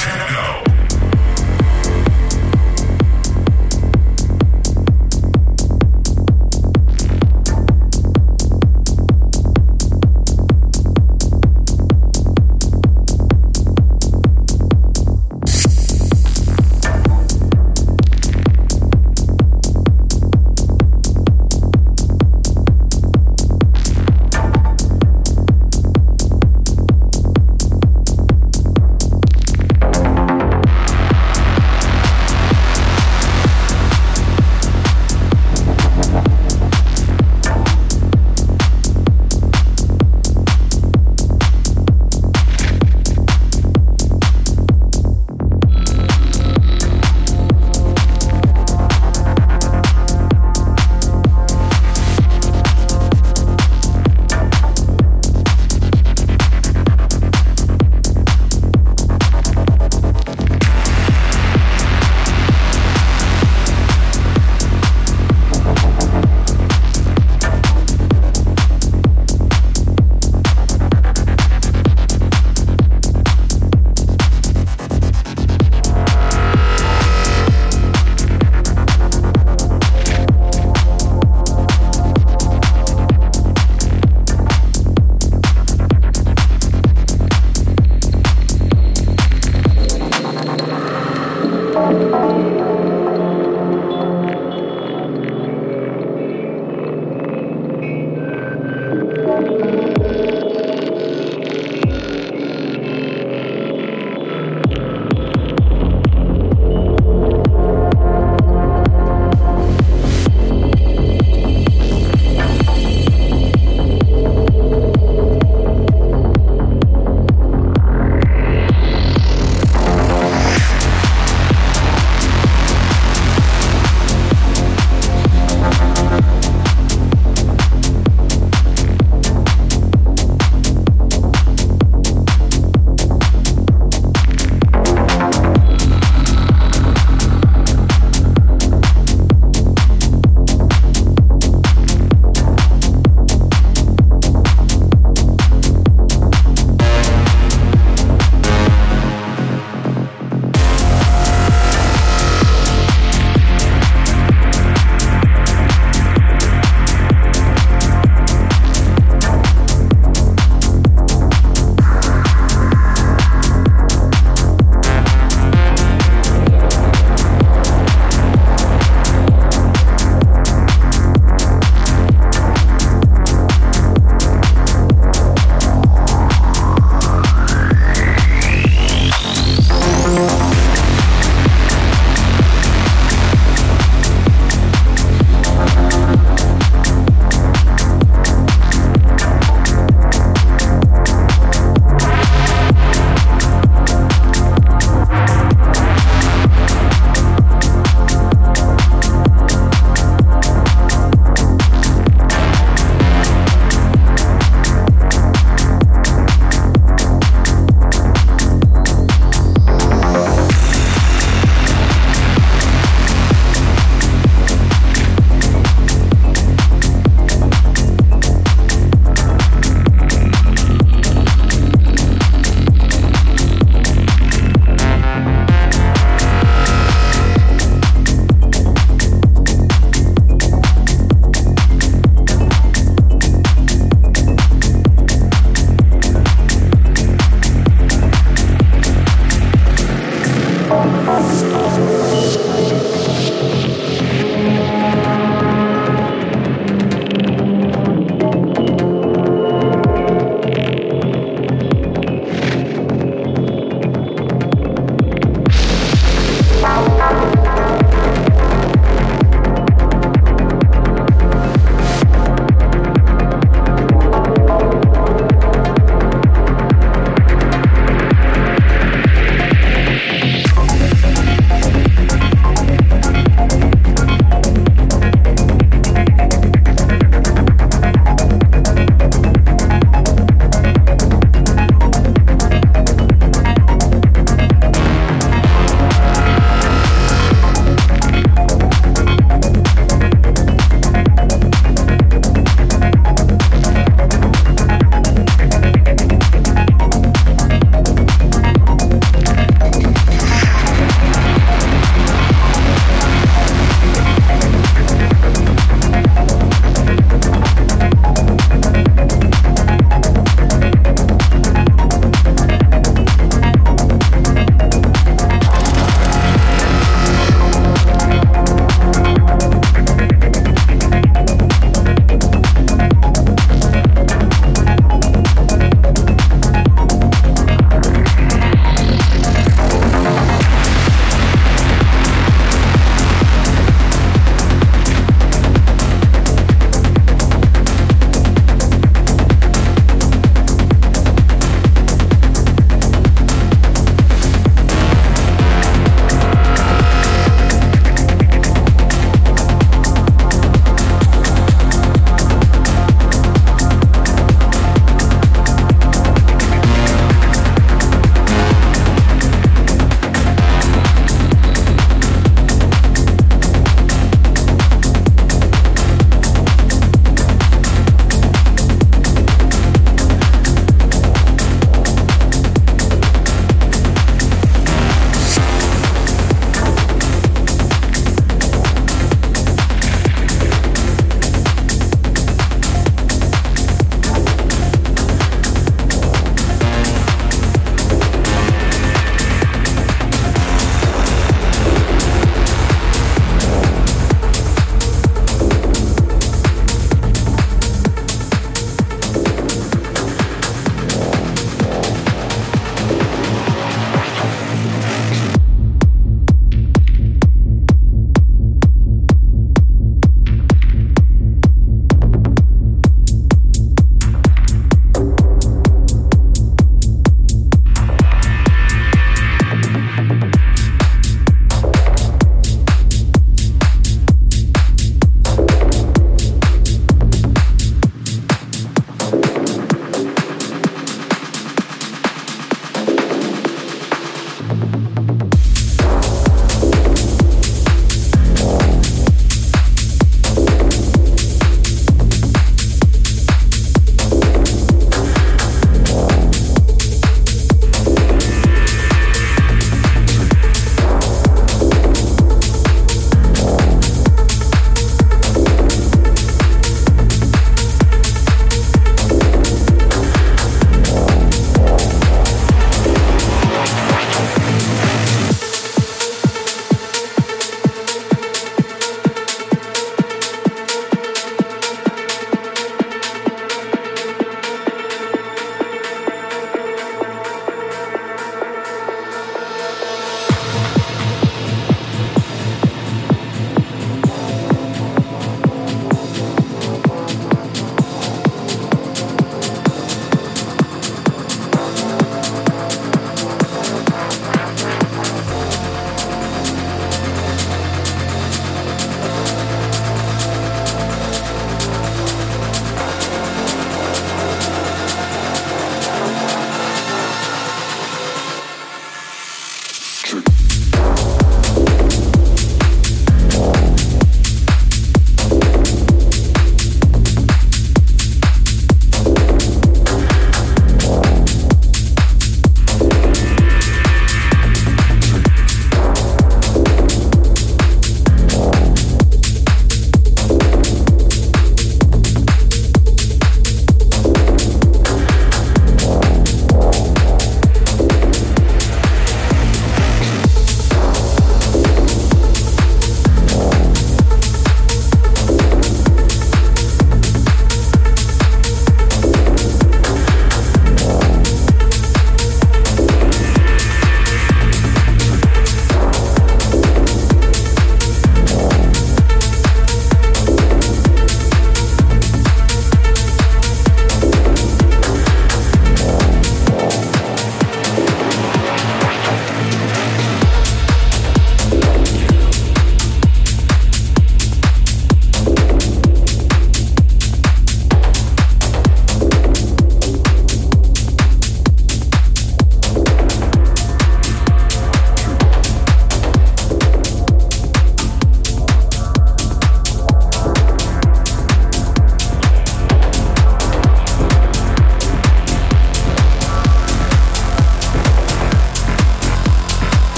techno.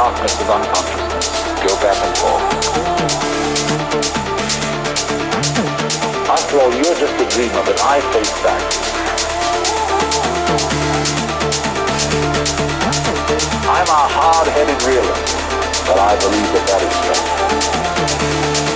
darkness of unconsciousness go back and forth. After all, you're just a dreamer, but I face fact. I'm a hard-headed realist, but I believe that that is true.